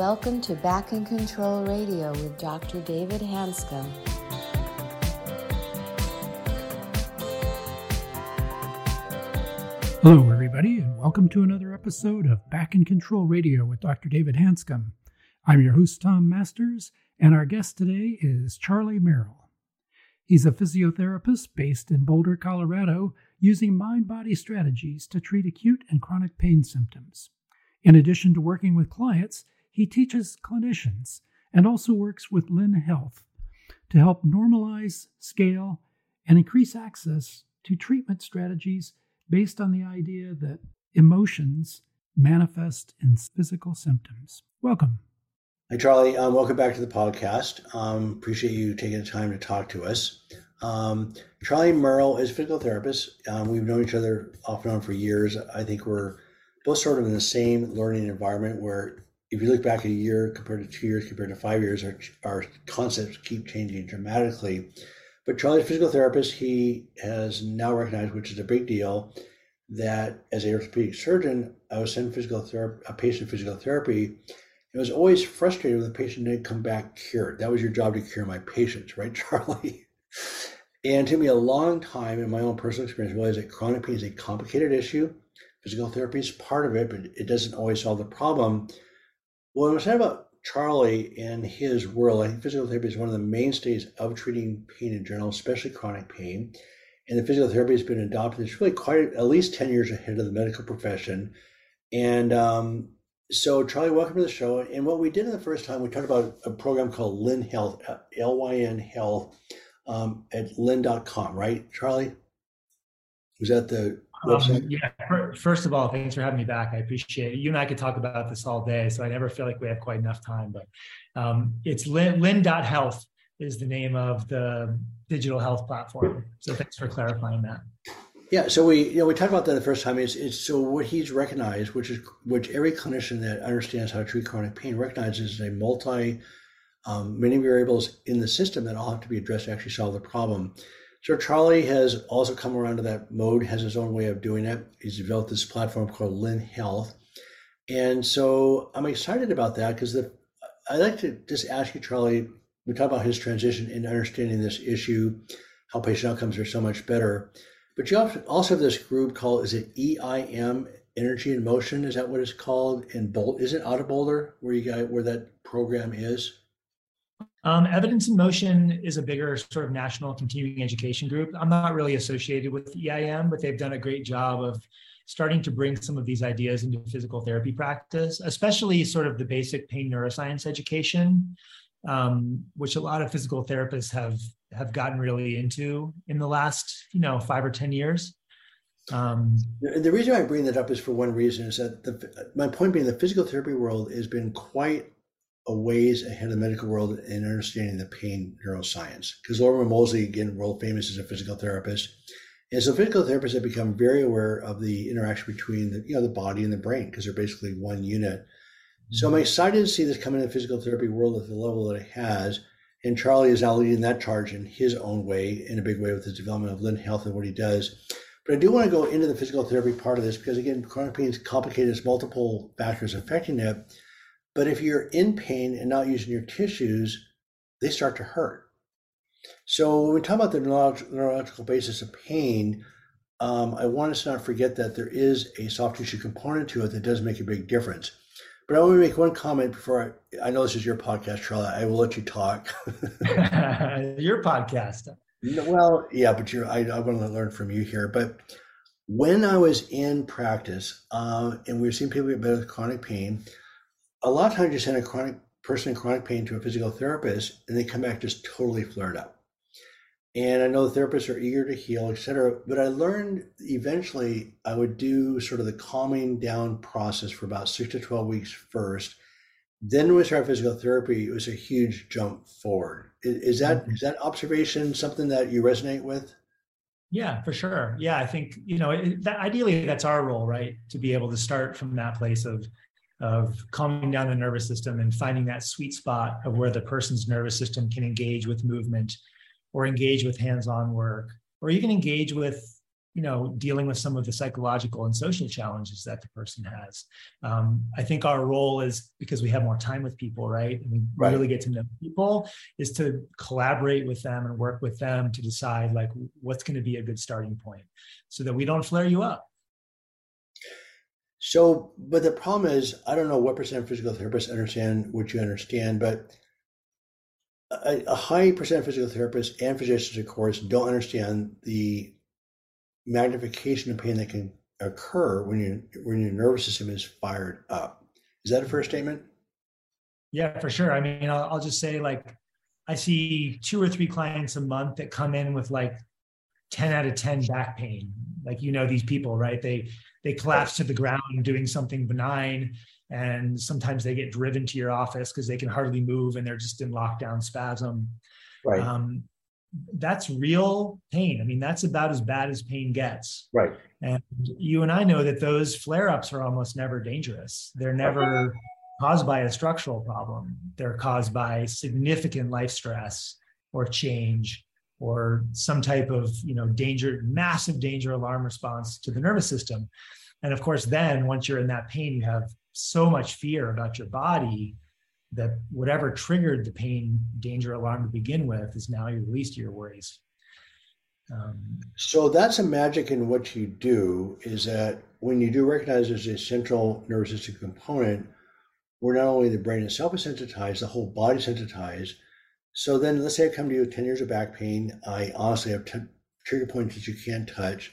welcome to Back in Control Radio with Dr. David Hanscom. Hello, everybody, and welcome to another episode of Back in Control Radio with Dr. David Hanscom. I'm your host, Tom Masters, and our guest today is Charlie Merrill. He's a physiotherapist based in Boulder, Colorado, using mind body strategies to treat acute and chronic pain symptoms. In addition to working with clients, he teaches clinicians and also works with Lin Health to help normalize, scale, and increase access to treatment strategies based on the idea that emotions manifest in physical symptoms. Welcome. Hi, Charlie. Um, welcome back to the podcast. Um, appreciate you taking the time to talk to us. Um, Charlie Merrill is a physical therapist. Um, we've known each other off and on for years. I think we're both sort of in the same learning environment where if you look back a year compared to two years compared to five years, our, our concepts keep changing dramatically. But Charlie's physical therapist. He has now recognized, which is a big deal, that as a orthopedic surgeon, I was sending physical therapy, a patient physical therapy. I was always frustrated when the patient didn't come back cured. That was your job to cure my patients, right, Charlie? and it took me a long time in my own personal experience to realize that chronic pain is a complicated issue. Physical therapy is part of it, but it doesn't always solve the problem. Well, I was saying about Charlie and his world, I think physical therapy is one of the mainstays of treating pain in general, especially chronic pain. And the physical therapy has been adopted. It's really quite at least 10 years ahead of the medical profession. And um, so, Charlie, welcome to the show. And what we did in the first time, we talked about a program called Lynn Health, L Y N Health, um, at lyn.com, right, Charlie? Was that the um, yeah. First of all, thanks for having me back. I appreciate it. You and I could talk about this all day, so I never feel like we have quite enough time. But um, it's Lin, Lin.health is the name of the digital health platform. So thanks for clarifying that. Yeah, so we you know we talked about that the first time. Is it's so what he's recognized, which is which every clinician that understands how to treat chronic pain recognizes is a multi um, many variables in the system that all have to be addressed to actually solve the problem. So Charlie has also come around to that mode, has his own way of doing it. He's developed this platform called Lin Health. And so I'm excited about that because the I'd like to just ask you, Charlie, we talk about his transition in understanding this issue, how patient outcomes are so much better. But you also have this group called, is it EIM, Energy in Motion? Is that what it's called? In Bolt, is it out of Boulder where you got where that program is? Um, Evidence in Motion is a bigger sort of national continuing education group. I'm not really associated with EIM, but they've done a great job of starting to bring some of these ideas into physical therapy practice, especially sort of the basic pain neuroscience education, um, which a lot of physical therapists have have gotten really into in the last, you know, five or ten years. Um, the reason I bring that up is for one reason is that the, my point being the physical therapy world has been quite a ways ahead of the medical world in understanding the pain neuroscience. Because Lorimer Moseley, again, world famous as a physical therapist, and so physical therapists have become very aware of the interaction between the you know the body and the brain because they're basically one unit. So I'm mm-hmm. excited to see this come into the physical therapy world at the level that it has. And Charlie is now leading that charge in his own way, in a big way, with his development of Lin Health and what he does. But I do want to go into the physical therapy part of this because, again, chronic pain is complicated. There's multiple factors affecting it. But if you're in pain and not using your tissues, they start to hurt. So when we talk about the neurological basis of pain, um, I want us to not forget that there is a soft tissue component to it that does make a big difference. But I want to make one comment before I, I know this is your podcast, Charlie. I will let you talk. your podcast. Well, yeah, but you're, I, I want to learn from you here. But when I was in practice uh, and we were seeing people get better with chronic pain, a lot of times you send a chronic person in chronic pain to a physical therapist and they come back just totally flared up. And I know the therapists are eager to heal, etc. But I learned eventually I would do sort of the calming down process for about six to 12 weeks first. Then when we started physical therapy, it was a huge jump forward. Is, that mm-hmm. is that observation something that you resonate with? Yeah, for sure. Yeah, I think you know that ideally that's our role, right? To be able to start from that place of of calming down the nervous system and finding that sweet spot of where the person's nervous system can engage with movement or engage with hands-on work or even engage with you know dealing with some of the psychological and social challenges that the person has. Um, i think our role is because we have more time with people right? And we right. really get to know people is to collaborate with them and work with them to decide like what's going to be a good starting point so that we don't flare you up so but the problem is i don't know what percent of physical therapists understand what you understand but a, a high percent of physical therapists and physicians of course don't understand the magnification of pain that can occur when you when your nervous system is fired up. Is that a fair statement? Yeah, for sure. I mean, I'll, I'll just say like I see two or three clients a month that come in with like 10 out of 10 back pain. Like you know these people, right? They they collapse to the ground doing something benign and sometimes they get driven to your office because they can hardly move and they're just in lockdown spasm. Right. Um, that's real pain. I mean, that's about as bad as pain gets. Right. And you and I know that those flare ups are almost never dangerous. They're never caused by a structural problem, they're caused by significant life stress or change or some type of you know danger massive danger alarm response to the nervous system and of course then once you're in that pain you have so much fear about your body that whatever triggered the pain danger alarm to begin with is now your least of your worries. Um, so that's a magic in what you do is that when you do recognize there's a central nervous system component, where not only the brain itself is sensitized, the whole body sensitized. So then let's say I come to you with 10 years of back pain. I honestly have t- trigger points that you can't touch.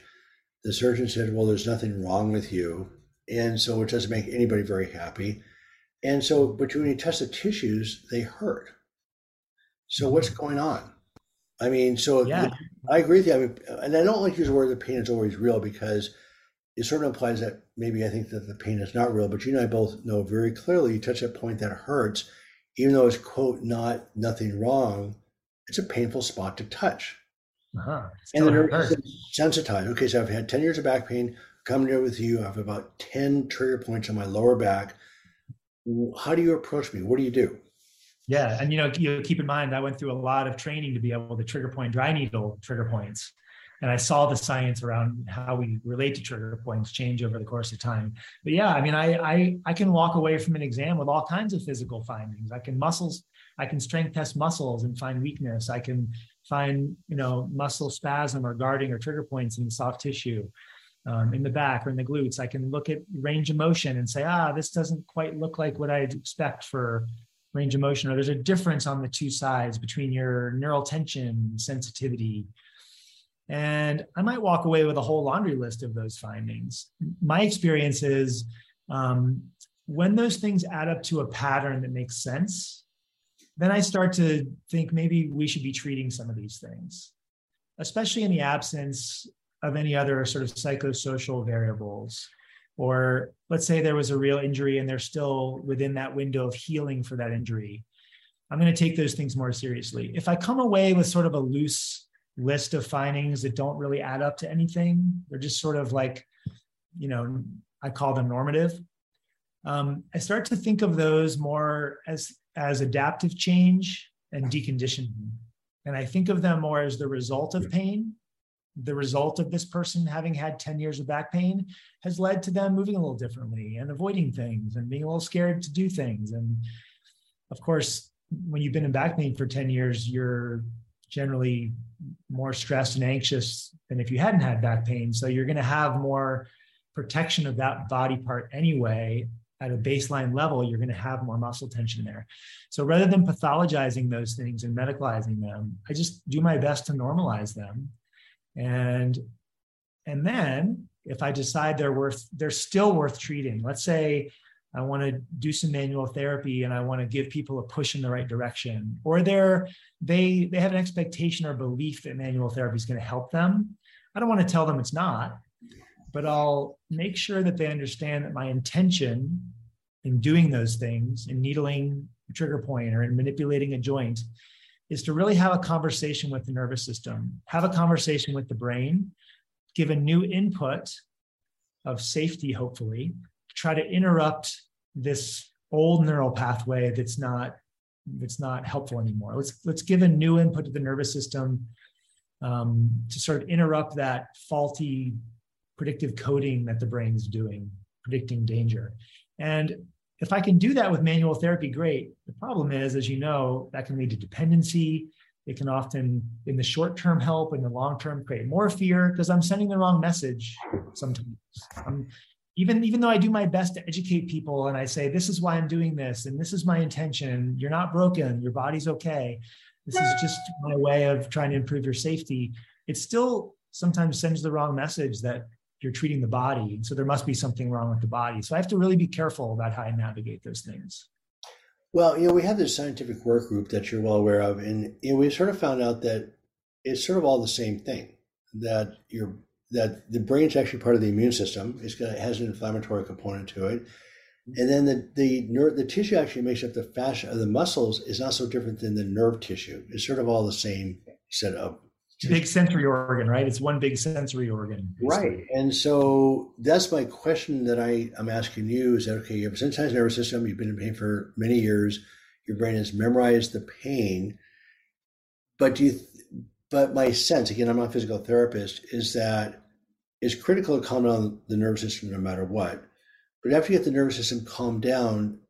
The surgeon said, well, there's nothing wrong with you. And so it doesn't make anybody very happy. And so, but when you touch the tissues, they hurt. So mm-hmm. what's going on? I mean, so yeah. I agree with you. I mean, and I don't like to use the word the pain is always real because it sort of implies that maybe I think that the pain is not real. But you and I both know very clearly you touch that point that hurts, even though it's quote not nothing wrong. It's a painful spot to touch. Uh-huh. And the nerve is sensitized. Okay, so I've had ten years of back pain. Coming here with you, I have about ten trigger points on my lower back how do you approach me? What do you do? Yeah, and you know, you keep in mind, I went through a lot of training to be able to trigger point dry needle trigger points, and I saw the science around how we relate to trigger points change over the course of time. But yeah, I mean, I I I can walk away from an exam with all kinds of physical findings. I can muscles, I can strength test muscles and find weakness. I can find you know muscle spasm or guarding or trigger points in soft tissue um, in the back or in the glutes. I can look at range of motion and say, ah, this doesn't quite look like what I'd expect for range of motion, or there's a difference on the two sides between your neural tension sensitivity. And I might walk away with a whole laundry list of those findings. My experience is um, when those things add up to a pattern that makes sense, then I start to think maybe we should be treating some of these things, especially in the absence of any other sort of psychosocial variables. Or let's say there was a real injury and they're still within that window of healing for that injury. I'm going to take those things more seriously. If i come away with sort of a loose list of findings that don't really add up to anything. They're just sort of like you know i call them normative. Um, i start to think of those more as as adaptive change and deconditioning. And i think of them more as the result of pain. The result of this person having had 10 years of back pain has led to them moving a little differently and avoiding things and being a little scared to do things. And of course, when you've been in back pain for 10 years, you're generally more stressed and anxious than if you hadn't had back pain. So you're going to have more protection of that body part anyway. At a baseline level, you're going to have more muscle tension there. So rather than pathologizing those things and medicalizing them, I just do my best to normalize them and and then if i decide they're worth they're still worth treating let's say i want to do some manual therapy and i want to give people a push in the right direction. Or they're they they have an expectation or belief that manual therapy is going to help them. I don't want to tell them it's not but i'll make sure that they understand that my intention in doing those things in needling a trigger point or in manipulating a joint is to really have a conversation with the nervous system, have a conversation with the brain, give a new input of safety, hopefully, try to interrupt this old neural pathway that's not that's not helpful anymore. Let's let's give a new input to the nervous system um, to sort of interrupt that faulty predictive coding that the brain is doing, predicting danger. And if I can do that with manual therapy, great. The problem is, as you know, that can lead to dependency. It can often, in the short term, help, in the long term, create more fear because I'm sending the wrong message sometimes. I'm, even, even though I do my best to educate people and I say, this is why I'm doing this and this is my intention, you're not broken, your body's okay. This is just my way of trying to improve your safety. It still sometimes sends the wrong message that you're treating the body. So there must be something wrong with the body. So I have to really be careful about how I navigate those things. Well, you know, we have this scientific work group that you're well aware of, and you know, we sort of found out that it's sort of all the same thing. That you're that the brain's actually part of the immune system. It's got it has an inflammatory component to it, mm-hmm. and then the the nerve the tissue actually makes up the fascia of the muscles is not so different than the nerve tissue. It's sort of all the same set of big sensory organ, right? It's one big sensory organ. Basically. Right. And so that's my question that I, I'm asking you is that, okay, you have a sensitized nervous system, you've been in pain for many years, your brain has memorized the pain, but do you, but my sense, again, I'm not a physical therapist, is that it's critical to calm down the nervous system no matter what. But after you get the nervous system calmed down,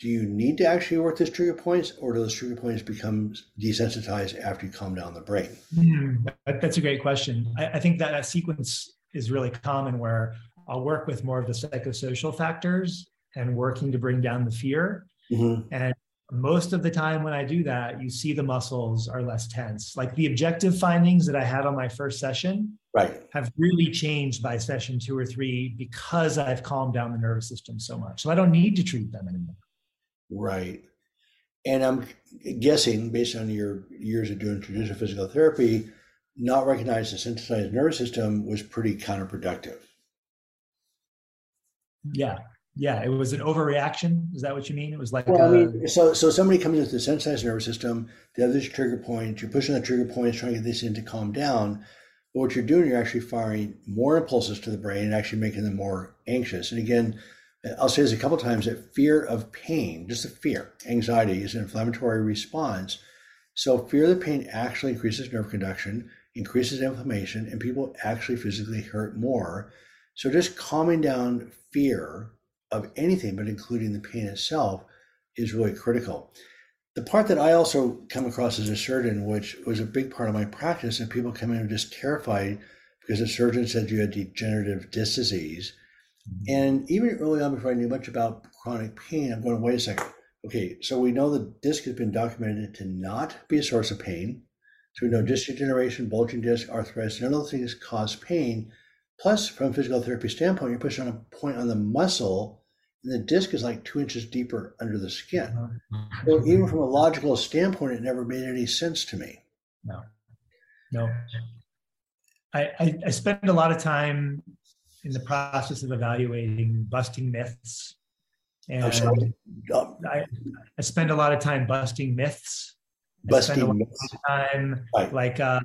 do you need to actually work those trigger points or do those trigger points become desensitized after you calm down the brain mm, that's a great question I, I, think that that sequence is really common where i'll work with more of the psychosocial factors and working to bring down the fear mm-hmm. and most of the time when i do that you see the muscles are less tense like the objective findings that i had on my first session right have really changed by session two or three because i've calmed down the nervous system so much so i don't need to treat them anymore Right. And I'm guessing, based on your years of doing traditional physical therapy, not recognizing the sensitized nervous system was pretty counterproductive. Yeah. Yeah. It was an overreaction. Is that what you mean? It was like, well, a, I mean, so, so somebody comes with the sensitized nervous system, the this trigger point, you're pushing the trigger points, trying to get this in to calm down. But what you're doing, you're actually firing more impulses to the brain and actually making them more anxious. And again, I'll say this a couple times that fear of pain, just the fear, anxiety is an inflammatory response. So fear of the pain actually increases nerve conduction, increases inflammation, and people actually physically hurt more. So just calming down fear of anything, but including the pain itself, is really critical. The part that I also come across as a surgeon, which was a big part of my practice, and people come in just terrified because the surgeon said you had degenerative disc disease mm-hmm. and even early on, before I knew much about chronic pain, I'm going, wait a second. Okay, so we know the disc has been documented to not be a source of pain. So we know mm-hmm. disc degeneration, bulging disc, arthritis, none of those things cause pain. Plus, from a physical therapy standpoint, you're pushing on a point on the muscle, the disc is like two inches deeper under the skin. Uh-huh. So even from a logical standpoint, it never made any sense to me. No, no. I, I, I spend a lot of time in the process of evaluating busting myths. And oh. I, I spend a lot of time busting myths. Busting myths. time right. like uh,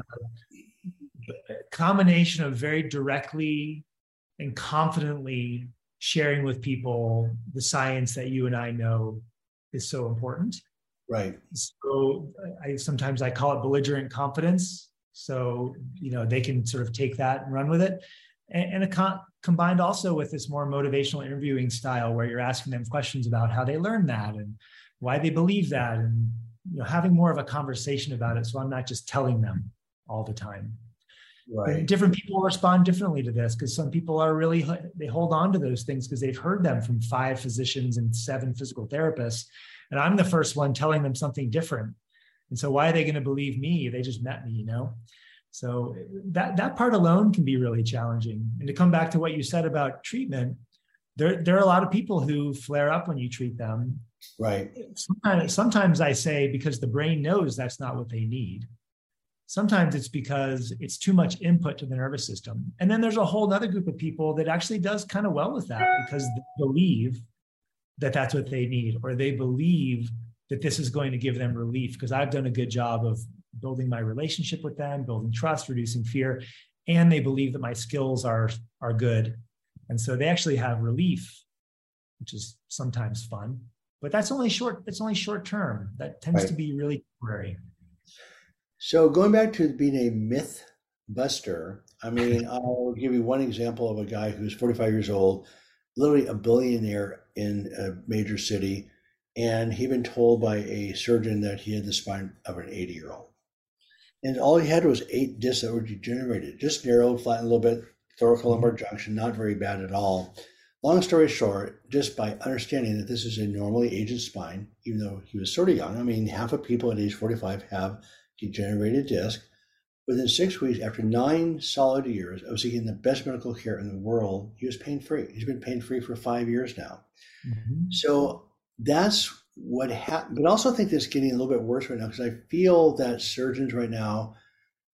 a combination of very directly and confidently sharing with people the science that you and I know is so important. Right. So I sometimes I call it belligerent confidence. So you know they can sort of take that and run with it and, and a con- combined also with this more motivational interviewing style where you're asking them questions about how they learned that and why they believe that and you know having more of a conversation about it so i'm not just telling them all the time right different people respond differently to this because some people are really they hold on to those things because they've heard them from five physicians and seven physical therapists and i'm the first one telling them something different and so why are they going to believe me they just met me you know so that that part alone can be really challenging. And to come back to what you said about treatment, there there are a lot of people who flare up when you treat them. Right. Sometimes, sometimes I say because the brain knows that's not what they need. Sometimes it's because it's too much input to the nervous system. And then there's a whole other group of people that actually does kind of well with that because they believe that that's what they need or they believe that this is going to give them relief because I've done a good job of building my relationship with them, building trust, reducing fear, and they believe that my skills are are good. And so they actually have relief, which is sometimes fun, but that's only short, it's only short term. That tends right. to be really temporary. So going back to being a myth buster, I mean, I'll give you one example of a guy who's 45 years old, literally a billionaire in a major city, and he'd been told by a surgeon that he had the spine of an 80 year old. And all he had was eight discs that were degenerated, just narrowed, flattened a little bit, thoracolumbar mm-hmm. junction, not very bad at all. Long story short, just by understanding that this is a normally aged spine, even though he was sort of young, I mean, half of people at age 45 have degenerated disc. Within six weeks, after nine solid years of seeking the best medical care in the world, he was pain free. He's been pain free for five years now. Mm-hmm. So that's what happened. But I also think this is getting a little bit worse right now because I feel that surgeons right now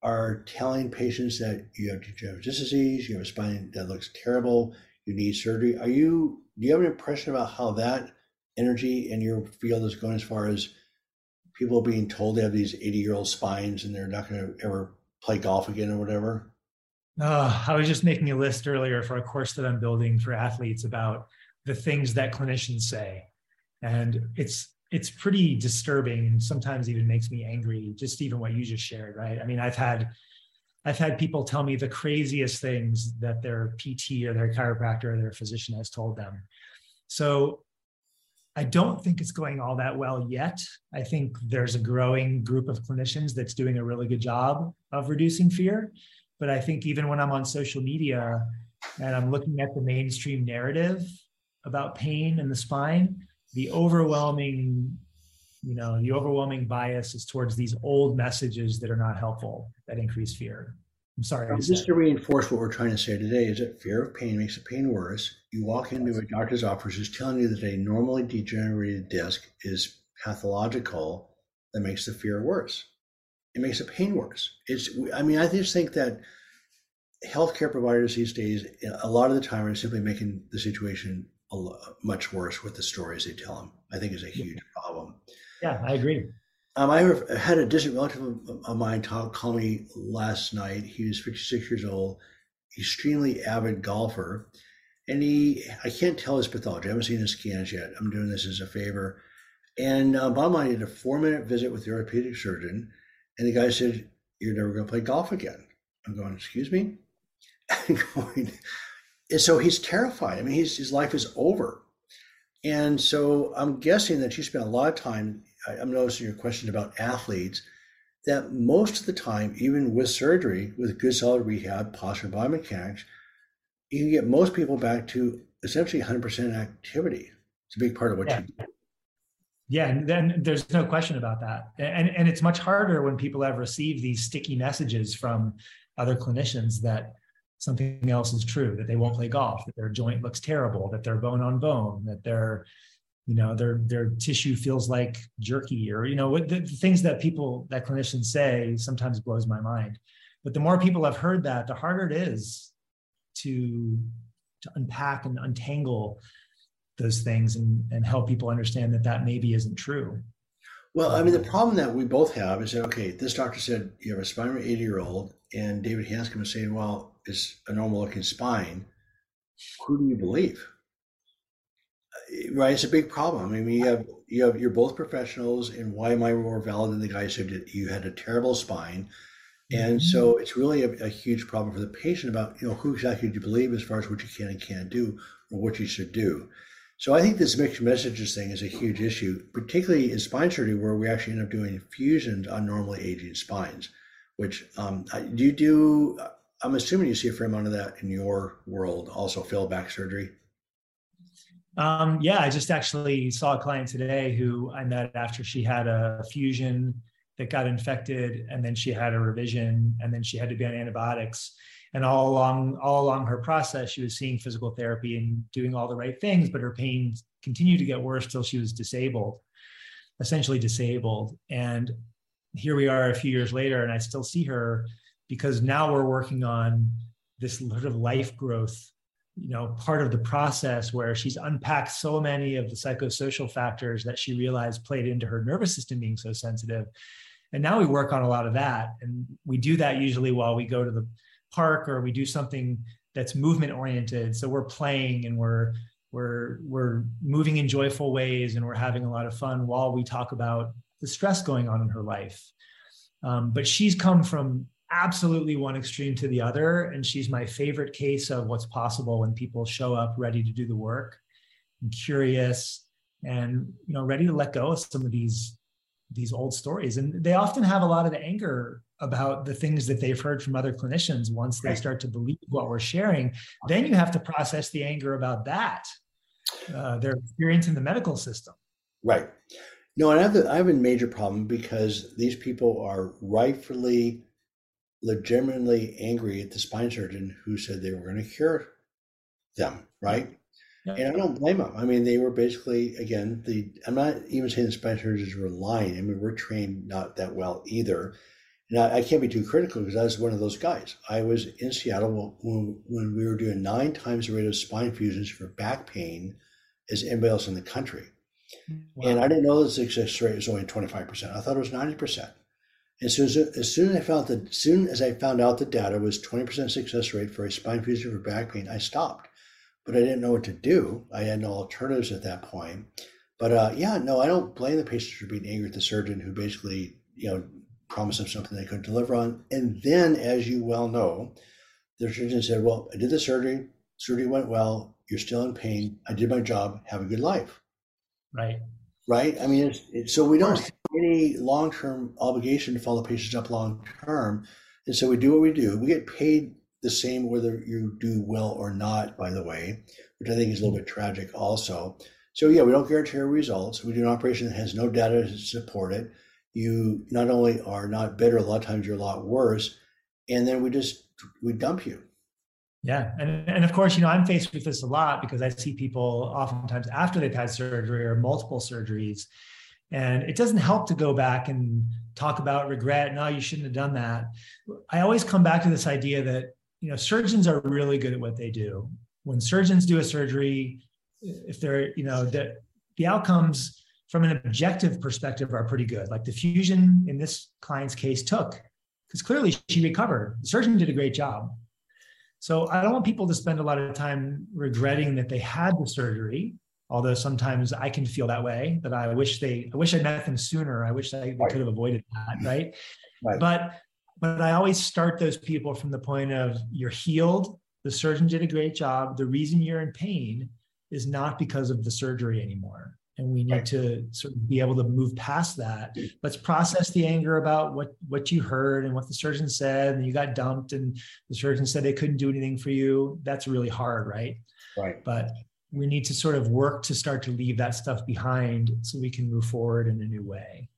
are telling patients that you have degenerative disc disease, you have a spine that looks terrible, you need surgery. Are you? Do you have an impression about how that energy in your field is going as far as people being told they have these 80 year old spines and they're not going to ever play golf again or whatever? Uh, I was just making a list earlier for a course that I'm building for athletes about the things that clinicians say, and it's it's pretty disturbing and sometimes even makes me angry. Just even what you just shared, right? I mean, I've had I've had people tell me the craziest things that their PT or their chiropractor or their physician has told them. So I don't think it's going all that well yet. I think there's a growing group of clinicians that's doing a really good job of reducing fear. But I think even when I'm on social media and I'm looking at the mainstream narrative about pain and the spine, the overwhelming, you know, the overwhelming bias is towards these old messages that are not helpful that increase fear. I'm sorry. Um, just to reinforce what we're trying to say today is that fear of pain makes the pain worse. You walk into a doctor's office who's telling you that a normally degenerated disc is pathological that makes the fear worse. It makes the pain worse. It's I mean, I just think that healthcare providers these days, a lot of the time, are simply making the situation a lot, much worse with the stories they tell them. I think is a huge problem. Yeah, I agree. Um, I had a distant relative of mine call me last night. He was 56 years old, extremely avid golfer. And he, I can't tell his pathology. I haven't seen his scans yet. I'm doing this as a favor. And uh, bottom line, did a four minute visit with the orthopedic surgeon. And the guy said, You're never going to play golf again. I'm going, Excuse me? going, and so he's terrified. I mean, his life is over. And so I'm guessing that you spent a lot of time I'm noticing your question about athletes that most of the time, even with surgery, with good solid rehab, posture biomechanics, you can get most people back to essentially 100% activity. It's a big part of what yeah. you do. Yeah, and then there's no question about that. And and it's much harder when people have received these sticky messages from other clinicians that something else is true, that they won't play golf, that their joint looks terrible, that they're bone on bone, that they're you know their their tissue feels like jerky or you know the, things that people that clinicians say sometimes blows my mind. But the more people have heard that the harder it is to to unpack and untangle those things and, and help people understand that that maybe isn't true. Well i mean the problem that we both have is that okay this doctor said you have a spine 80 year old and david hanscom is saying well it's a normal looking spine. Who do you believe right it's a big problem. I mean you have you have you're both professionals and why am i more valid than the guy who said you had a terrible spine. And mm-hmm. so it's really a, a, huge problem for the patient about you know who exactly do you believe as far as what you can and can't do or what you should do. So i think this mixed messages thing is a huge issue particularly in spine surgery where we actually end up doing fusions on normally aging spines which um, do you do i'm assuming you see a fair amount of that in your world also fail back surgery um, yeah, I just actually saw a client today who I met after she had a fusion that got infected, and then she had a revision, and then she had to be on antibiotics. And all along, all along her process, she was seeing physical therapy and doing all the right things, but her pain continued to get worse till she was disabled, essentially disabled. And here we are a few years later, and I still see her because now we're working on this sort of life growth you know part of the process where she's unpacked so many of the psychosocial factors that she realized played into her nervous system being so sensitive. And now we work on a lot of that. And we do that usually while we go to the park or we do something that's movement oriented. So we're playing and we're we're we're moving in joyful ways and we're having a lot of fun while we talk about the stress going on in her life. Um, but she's come from absolutely one extreme to the other. And she's my favorite case of what's possible when people show up ready to do the work and curious and you know ready to let go of some of these these old stories. And they often have a lot of anger about the things that they've heard from other clinicians once they start to believe what we're sharing. Then you have to process the anger about that uh, their experience in the medical system. Right. No and I have, the, I have a major problem because these people are rightfully legitimately angry at the spine surgeon who said they were going to cure them right and I don't blame them. I mean, they were basically again the. I'm not even saying the spine surgeons were lying. I mean, we're trained not that well either. And I, I can't be too critical because I was one of those guys. I was in Seattle when, when we were doing nine times the rate of spine fusions for back pain as anybody else in the country. Mm, wow. And I didn't know the success rate was only 25%. I thought it was 90%. And so as, as soon as I found that, soon as I found out the data was 20% success rate for a spine fusion for back pain, I stopped but I didn't know what to do. I had no alternatives at that point. But uh, yeah, no, I don't blame the patients for being angry at the surgeon who basically, you know, promised them something they couldn't deliver on. And then, as you well know, the surgeon said, "Well, I did the surgery. Surgery went well. You're still in pain. I did my job. Have a good life." Right. Right. I mean, it's, it's, so we don't any long-term obligation to follow patients up long-term, and so we do what we do. We get paid the same whether you do well or not, by the way, which I think is a little bit tragic also. So, yeah, we don't guarantee our results. We do an operation that has no data to support it. You not only are not better, a lot of times you're a lot worse. And then we just, we dump you. Yeah. And, and of course, you know, I'm faced with this a lot because I see people oftentimes after they've had surgery or multiple surgeries. And it doesn't help to go back and talk about regret. No, you shouldn't have done that. I always come back to this idea that you know, surgeons are really good at what they do. When surgeons do a surgery, if they're, you know, the, the outcomes from an objective perspective are pretty good. Like the fusion in this client's case took, because clearly she recovered. The surgeon did a great job. So I don't want people to spend a lot of time regretting that they had the surgery, although sometimes I can feel that way, that I wish they, I wish I met them sooner. I wish they, they could have avoided that, right? right? But but I always start those people from the point of you're healed. The surgeon did a great job. The reason you're in pain is not because of the surgery anymore. And we need right. to sort of be able to move past that. Let's process the anger about what, what you heard and what the surgeon said, and you got dumped, and the surgeon said they couldn't do anything for you. That's really hard, right? Right. But we need to sort of work to start to leave that stuff behind so we can move forward in a new way.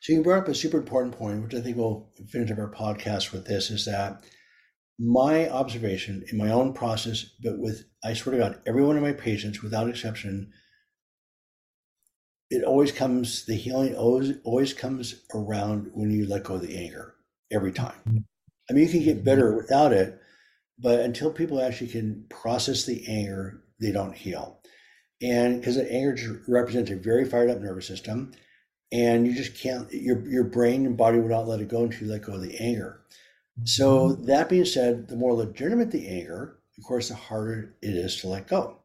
So you brought up a super important point, which I think we'll finish up our podcast with this, is that my observation in my own process, but with I swear to God, every one of my patients, without exception, it always comes the healing always always comes around when you let go of the anger every time. Mm-hmm. I mean, you can get better without it, but until people actually can process the anger, they don't heal. And because the anger represents a very fired up nervous system, and you just can't your your brain and body will not let it go until you let go of the anger. So mm-hmm. that being said, the more legitimate the anger, of course, the harder it is to let go.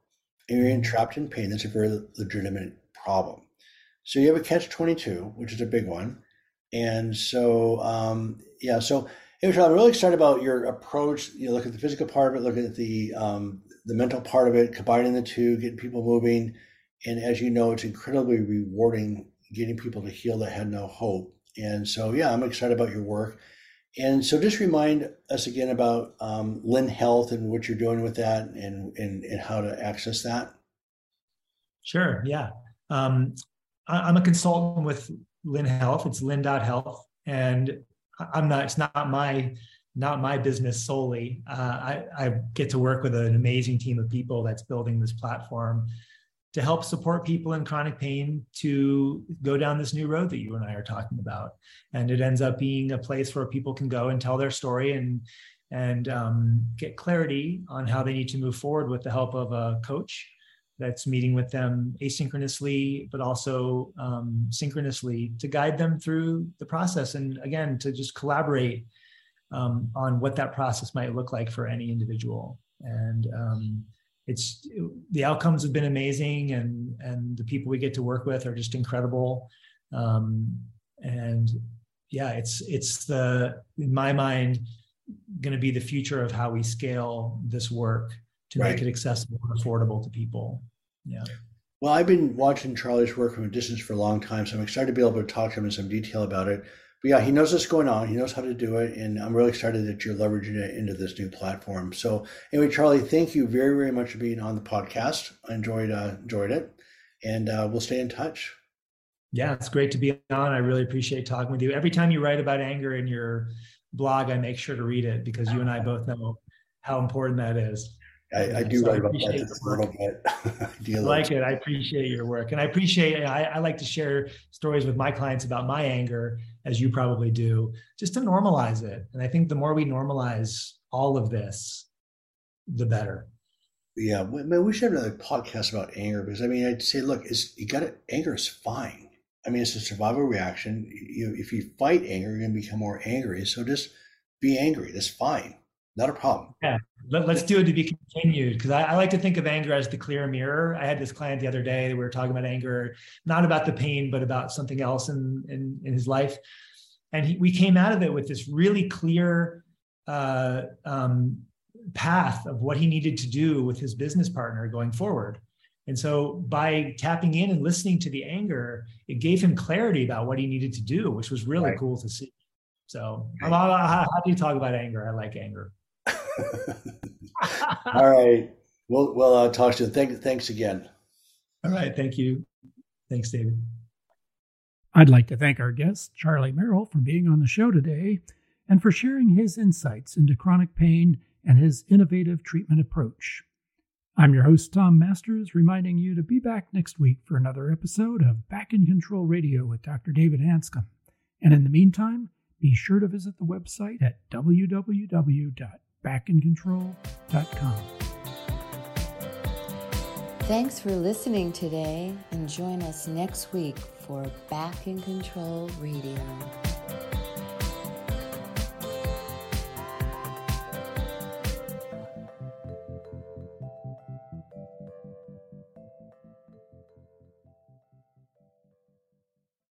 And you're entrapped in pain. That's a very legitimate problem. So you have a catch twenty two, which is a big one. And so um, yeah, so anyway, I'm really excited about your approach. You know, look at the physical part of it, look at the um, the mental part of it, combining the two, getting people moving. And as you know, it's incredibly rewarding getting people to heal that had no hope. And so, yeah, I'm excited about your work. And so, just remind us again about um, Lin Health and what you're doing with that and, and, and how to access that. Sure. Yeah. Um, I, am a consultant with Lin Health. It's lin.health. And I'm not, it's not my, not my business solely. Uh, I, I get to work with an amazing team of people that's building this platform to help support people in chronic pain to go down this new road that you and I are talking about. And it ends up being a place where people can go and tell their story and and um, get clarity on how they need to move forward with the help of a coach that's meeting with them asynchronously, but also um, synchronously to guide them through the process. And again, to just collaborate um, on what that process might look like for any individual. And um, it's the outcomes have been amazing and and the people we get to work with are just incredible um, and yeah, it's it's the in my mind going to be the future of how we scale this work to right. make it accessible and affordable to people. Yeah. Well, I've been watching Charlie's work from a distance for a long time, so I'm excited to be able to talk to him in some detail about it. But yeah, he knows what's going on. He knows how to do it, and I'm really excited that you're leveraging it into this new platform. So, anyway, Charlie, thank you very, very much for being on the podcast. I enjoyed uh, enjoyed it, and uh, we'll stay in touch. Yeah, it's great to be on. I really appreciate talking with you. Every time you write about anger in your blog, I make sure to read it because you and I both know how important that is. I, I do so write about that a little bit. I like it. I appreciate your work, and I appreciate. I, I like to share stories with my clients about my anger, as you probably do, just to normalize it. And I think the more we normalize all of this, the better. Yeah, man, we should have another podcast about anger because I mean, I'd say, look, it's you got it. Anger is fine. I mean, it's a survival reaction. You, if you fight anger, you're going to become more angry. So just be angry. That's fine. Not a problem. Yeah. Let, us do it to be continued. Because I, I, like to think of anger as the clear mirror. I had this client the other day. That we were talking about anger, not about the pain, but about something else in, in, in his life. And he, we came out of it with this really clear uh, um, path of what he needed to do with his business partner going forward. And so by tapping in and listening to the anger, it gave him clarity about what he needed to do, which was really right. cool to see. So right. how, how, do you talk about anger? I like anger. All right. We'll, we'll uh, talk to you. Thank, thanks again. All right. Thank you. Thanks, David. I'd like to thank our guest, Charlie Merrill, for being on the show today and for sharing his insights into chronic pain and his innovative treatment approach. I'm your host, Tom Masters, reminding you to be back next week for another episode of Back in Control Radio with Dr. David Hanscom. And in the meantime, be sure to visit the website at www.backincontrol.com. Thanks for listening today and join us next week for Back in Control Radio.